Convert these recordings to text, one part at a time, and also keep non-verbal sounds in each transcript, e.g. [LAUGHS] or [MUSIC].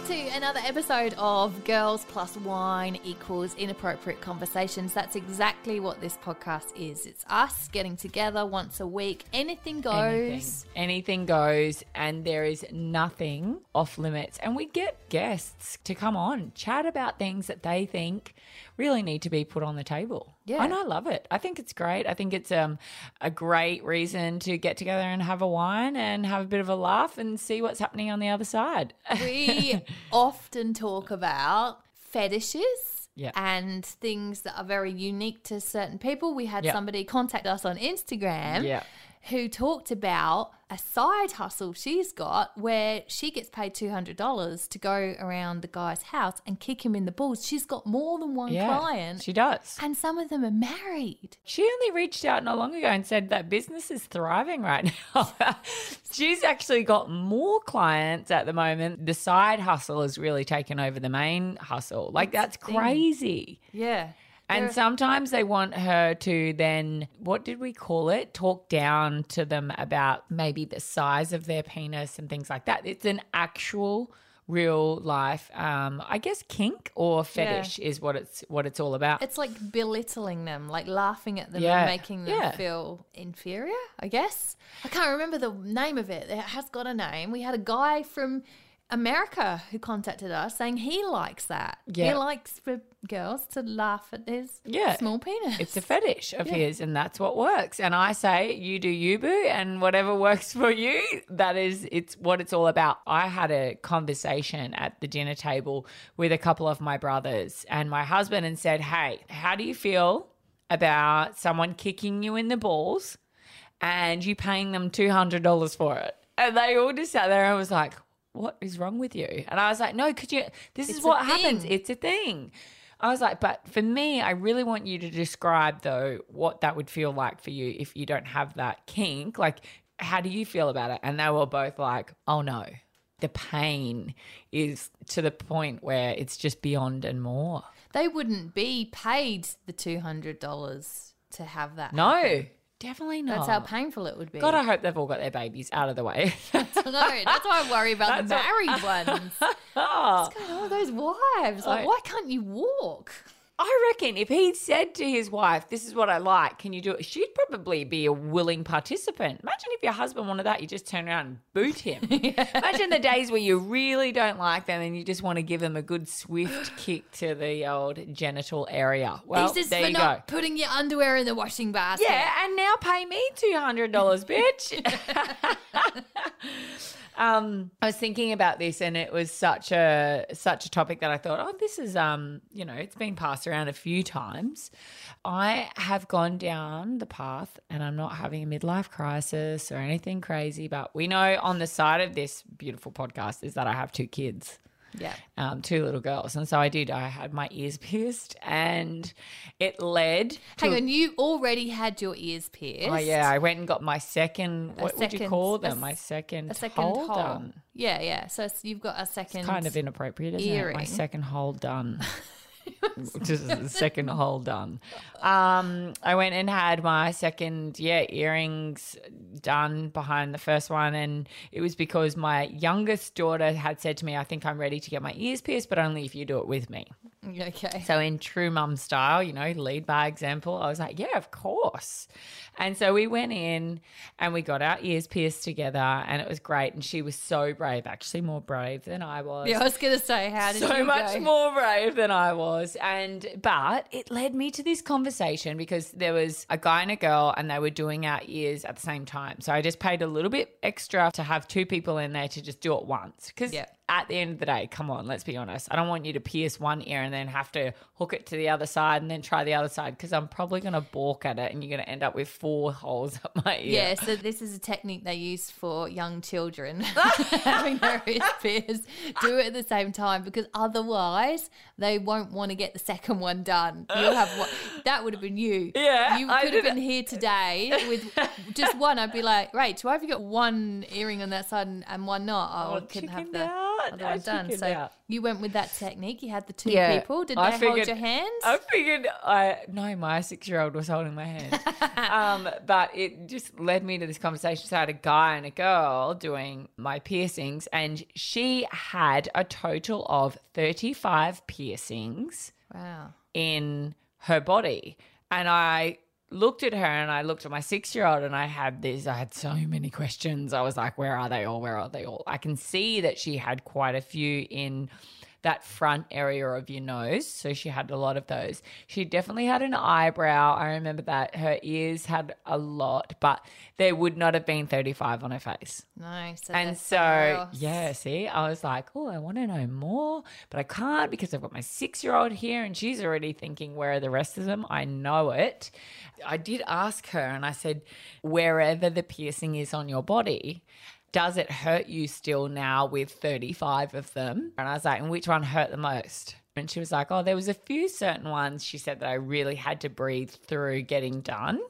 back to another episode of Girls Plus Wine Equals Inappropriate Conversations. That's exactly what this podcast is. It's us getting together once a week. Anything goes. Anything. Anything goes, and there is nothing off limits. And we get guests to come on, chat about things that they think really need to be put on the table. Yeah. And I love it. I think it's great. I think it's um, a great reason to get together and have a wine and have a bit of a laugh and see what's happening on the other side. We [LAUGHS] often talk about fetishes. Yeah. And things that are very unique to certain people. We had Yeah. somebody contact us on Instagram Yeah. Who talked about a side hustle she's got where she gets paid $200 to go around the guy's house and kick him in the balls. She's got more than one yeah. client. She does. and some of them are married. She only reached out not long ago and said that business is thriving right now. [LAUGHS] She's actually got more clients at the moment. The side hustle has really taken over the main hustle. Like, that's crazy. Yeah. And sometimes they want her to then, what did we call it? Talk down to them about maybe the size of their penis and things like that. It's an actual real life, um, I guess kink or fetish is what it's what it's all about. It's like belittling them, like laughing at them Yeah. and making them Yeah. feel inferior, I guess. I can't remember the name of it. It has got a name. We had a guy from America who contacted us saying he likes that. Yeah. He likes for girls to laugh at his Yeah. small penis. It's a fetish of his, and that's what works. And I say, you do you, boo, and whatever works for you, that is, it's what it's all about. I had a conversation at the dinner table with a couple of my brothers and my husband, and said, "Hey, how do you feel about someone kicking you in the balls and you paying them two hundred dollars for it?" And they all just sat there and was like. What is wrong with you? And I was like, no, could you? This is It's a what happens. thing. It's a thing. I was like, but for me, I really want you to describe though what that would feel like for you if you don't have that kink. Like, how do you feel about it? And they were both like, oh no, the pain is to the point where it's just beyond and more. they wouldn't be paid the $200 to have that. No, definitely not. That's how painful it would be. God, I hope they've all got their babies out of the way. [LAUGHS] no, that's why I worry about the That's married ones. [LAUGHS] Going on with those wives? Like, why can't you walk? I reckon if he said to his wife, "This is what I like, can you do it?" She'd probably be a willing participant. Imagine if your husband wanted that, you just turn around and boot him. [LAUGHS] Imagine the days where you really don't like them and you just want to give them a good swift kick to the old genital area. Well, this is there for you not go. putting your underwear in the washing basket. Yeah, and now pay me two hundred dollars, bitch. [LAUGHS] [LAUGHS] um, I was thinking about this, and it was such a such a topic that I thought, oh, this is um, you know, it's been passed around a few times. I have gone down the path, and I'm not having a midlife crisis or anything crazy, but we know on the side of this beautiful podcast is that I have two kids Yeah. um, two little girls. And so I did. I had my ears pierced, and it led. To, Hang on, you already had your ears pierced. Oh yeah, I went and got my second. A What would you call a them? s- My second, A second hole, hole. done. Yeah, yeah. So you've got a second. Kind of inappropriate, isn't it? My second hole done. [LAUGHS] [LAUGHS] Just the second hole done. Um, I went and had my second, yeah, earrings done behind the first one, and it was because my youngest daughter had said to me, "I think I'm ready to get my ears pierced, but only if you do it with me." [LAUGHS] Okay. So in true mum style, you know, lead by example, I was like, yeah, of course. And so we went in and we got our ears pierced together and it was great. And she was so brave, actually more brave than I was. yeah, I was gonna say, how did so much go? more brave than I was. And but it led me to this conversation because there was a guy and a girl and they were doing our ears at the same time. So I just paid a little bit extra to have two people in there to just do it once. Because Yeah. At the end of the day, come on, let's be honest. I don't want you to pierce one ear and then have to hook it to the other side and then try the other side because I'm probably going to balk at it and you're going to end up with four [LAUGHS] holes up my ear. Yeah, so this is a technique they use for young children [LAUGHS] having their ears [LAUGHS] pierced. Do it at the same time because otherwise they won't want to get the second one done. You'll have one. that would have been you. Yeah, you could have been here today with just one. I'd be like, Rach, why have you got one earring on that side and, and one not? Oh, I couldn't have chickened I one done. So out. you went with that technique. You had the two Yeah, people. Did I they hold your hands? I figured I no, my six year old was holding my hand. [LAUGHS] um, but it just led me to this conversation. So I had a guy and a girl doing my piercings, and she had a total of 35 piercings wow. in her body. And I looked at her and I looked at my six year old and I had this, I had so many questions. I was like, where are they all? Where are they all? I can see that she had quite a few in that front area of your nose. So she had a lot of those. She definitely had an eyebrow. I remember that. Her ears had a lot, but there would not have been 35 on her face. No. So And so, yeah, see, I was like, oh, I want to know more, but I can't because I've got my six year old here and she's already thinking, where are the rest of them? I know it. I did ask her and I said, wherever the piercing is on your body, does it hurt you still now with 35 of them? And I was like, and which one hurt the most? And she was like, oh, there was a few certain ones she said that I really had to breathe through getting done.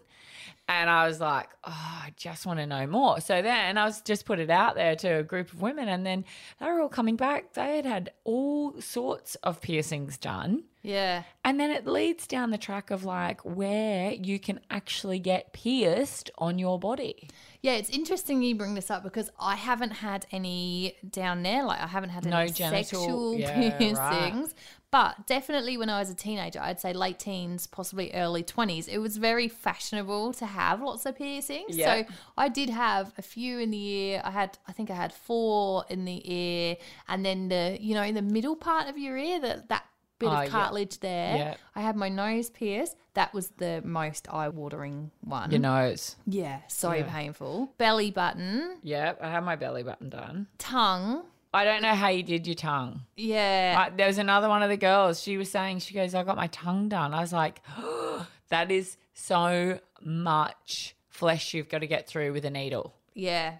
And I was like, oh, I just want to know more. So then I was just put it out there to a group of women, and then they were all coming back. They had had all sorts of piercings done. Yeah. And then it leads down the track of like where you can actually get pierced on your body. Yeah, it's interesting you bring this up because I haven't had any down there. Like I haven't had any No genital- sexual yeah, [LAUGHS] piercings. right. But definitely when I was a teenager, I'd say late teens, possibly early 20s, it was very fashionable to have lots of piercings. Yeah. So I did have a few in the ear. I had, I think I had four in the ear. And then the, you know, in the middle part of your ear, that, that bit Oh, of ah, yeah. cartilage there. Yeah. I had my nose pierced. That was the most eye watering one. Your nose. Yeah, so Yeah. painful. Belly button, Yep, I had my belly button done. tongue. I don't know how you did your tongue. Yeah. I, there was another one of the girls. She was saying, she goes, I got my tongue done. I was like, [GASPS] that is so much flesh you've got to get through with a needle. yeah.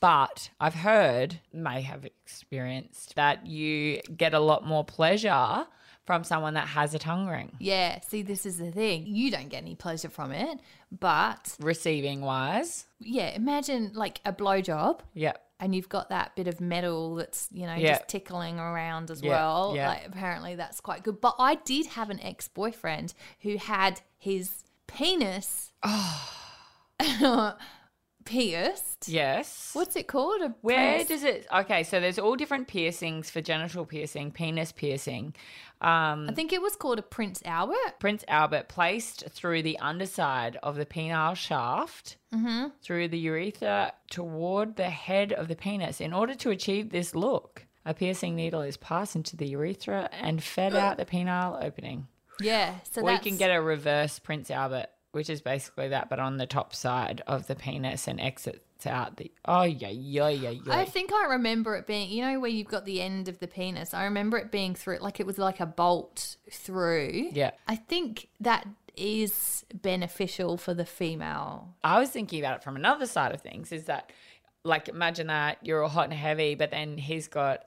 But I've heard, may have experienced, that you get a lot more pleasure from someone that has a tongue ring, Yeah. See, this is the thing. You don't get any pleasure from it, but receiving wise. yeah, imagine like a blowjob Yep. and you've got that bit of metal that's, you know, Yeah. just tickling around as Yeah, well. yeah. Like apparently that's quite good. But I did have an ex-boyfriend who had his penis oh. [LAUGHS] pierced. Yes. What's it called? A Where penis- does it? Okay, so there's all different piercings for genital piercing, penis piercing. Um, I think it was called a Prince Albert. Prince Albert placed through the underside of the penile shaft through the urethra toward the head of the penis. In order to achieve this look, a piercing needle is passed into the urethra and fed out the [GASPS] penile opening. Yeah. So we can get a reverse Prince Albert, which is basically that, but on the top side of the penis and exits out the. Oh, yeah, yeah, yeah, yeah. I think I remember it being, you know, where you've got the end of the penis. I remember it being through, like it was like a bolt through. Yeah. I think that is beneficial for the female. I was thinking about it from another side of things is that, like, imagine that you're all hot and heavy, but then he's got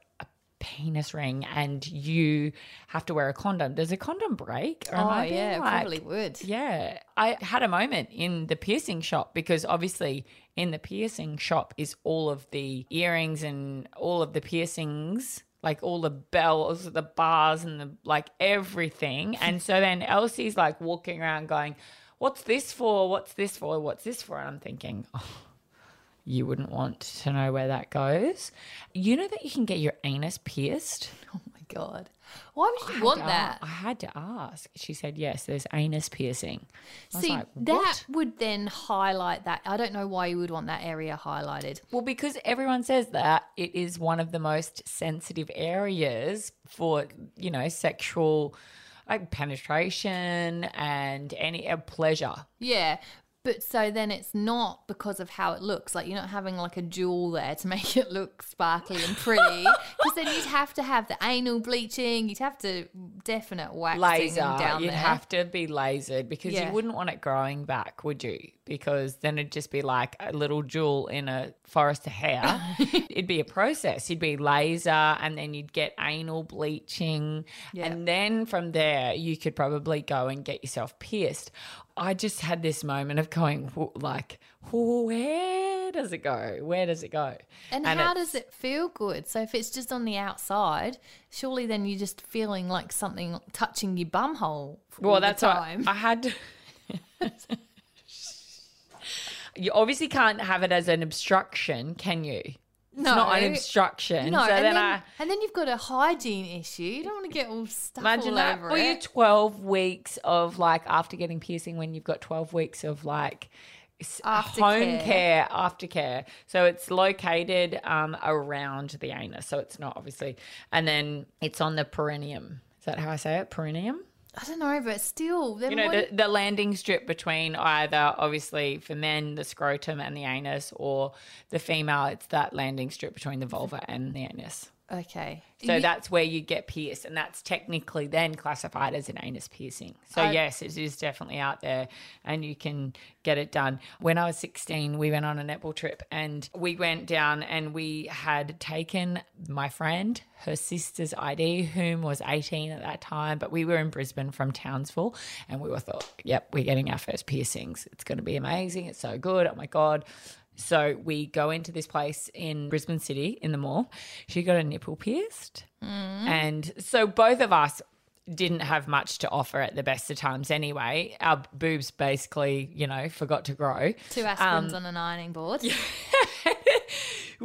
penis ring and you have to wear a condom. Does a condom break? Or oh, yeah, it like- probably would. Yeah. I had a moment in the piercing shop because obviously in the piercing shop is all of the earrings and all of the piercings, like all the bells, the bars and the like everything. [LAUGHS] And so then Elsie's like walking around going, What's this for? What's this for? What's this for? And I'm thinking, oh, you wouldn't want to know where that goes. You know that you can get your anus pierced? Oh my God. Why would you want that? I had to ask. She said, yes, there's anus piercing. I See, like, that would then highlight that. I don't know why you would want that area highlighted. Well, because everyone says that it is one of the most sensitive areas for, you know, sexual like penetration and any uh, pleasure. Yeah. But so then it's not because of how it looks. Like you're not having like a jewel there to [LAUGHS] make it look sparkly and pretty. [LAUGHS] Because then you'd have to have the anal bleaching. You'd have to definite waxing laser. down You'd there. have to be lasered because Yeah. you wouldn't want it growing back, would you? Because then it'd just be like a little jewel in a forest of hair. [LAUGHS] it'd be a process. You'd be laser and then you'd get anal bleaching. Yeah. And then from there, you could probably go and get yourself pierced. I just had this moment of going, like, where does it go? Where does it go? and, how does it feel good? So if it's just on the outside, surely then you're just feeling like something touching your bum hole. Well, that's time. I had. To... [LAUGHS] you obviously can't have it as an obstruction, can you? It's No. not an obstruction. No, so and then, then, I and then you've got a hygiene issue. You don't want to get all stuff imagine all that over for your it. 12 weeks of like after getting piercing, when you've got 12 weeks of like s- home Aftercare. care, aftercare. So it's located um, around the anus. So it's not obviously, and then it's on the perineum. Is that how I say it? Perineum? I don't know, but still, you know the, the landing strip between either obviously for men the scrotum and the anus or the female it's that landing strip between the vulva and the anus okay. so You- that's where you get pierced and that's technically then classified as an anus piercing. So I- yes it is definitely out there and you can get it done. When i was 16 we went on a netball trip and we went down and we had taken my friend her sister's id whom was 18 at that time but we were in brisbane from townsville and we were thought yep we're getting our first piercings. It's going to be amazing. It's so good. Oh my god so we go into this place in Brisbane City in the mall. She got a nipple pierced. Mm. And so both of us didn't have much to offer at the best of times anyway. Our boobs basically, you know, forgot to grow. two aspirins um, on an ironing board. [LAUGHS]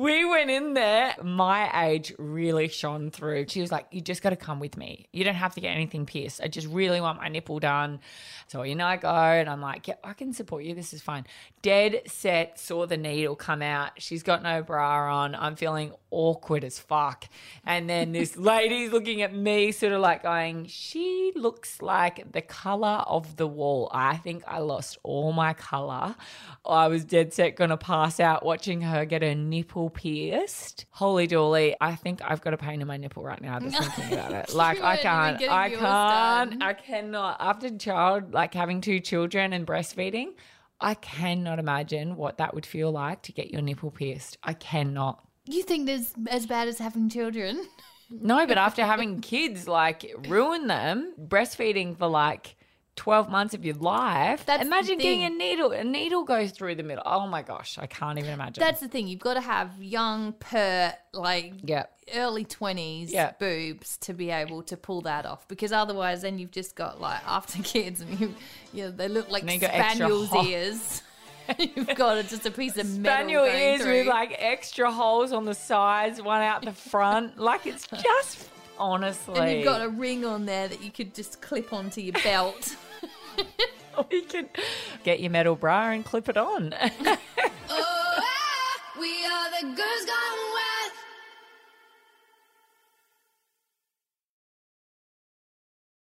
We went in there. My age really shone through. She was like, You just got to come with me. You don't have to get anything pierced. I just really want my nipple done. So, you know, I go and I'm like, Yeah, I can support you. This is fine. Dead set, saw the needle come out. She's got no bra on. I'm feeling awkward as fuck. And then this [LAUGHS] lady's looking at me, sort of like going, She looks like the color of the wall. I think I lost all my color. I was dead set going to pass out watching her get her nipple pierced. Holy dooly. I think I've got a pain in my nipple right now just thinking about it. [LAUGHS] Like, I can't. I can't. done. I cannot. After child, like having two children and breastfeeding, I cannot imagine what that would feel like to get your nipple pierced. I cannot. You think there's as bad as having children? No, but after having kids, like ruin them, breastfeeding for like 12 months of your life. That's imagine getting a needle. A needle goes through the middle. Oh my gosh, I can't even imagine. That's the thing. You've got to have young, pert, like yeah. early 20s Yeah. boobs to be able to pull that off because otherwise then you've just got like after [LAUGHS] kids and you yeah they look like And then you got extra spaniel's ears [LAUGHS] you've got just a piece of metal Spaniel ears through. with like extra holes on the sides, one out the front. [LAUGHS] like it's just honestly. and you've got a ring on there that you could just clip onto your belt [LAUGHS] we can get your metal bra and clip it on. [LAUGHS] Oh, ah, we are the girls gone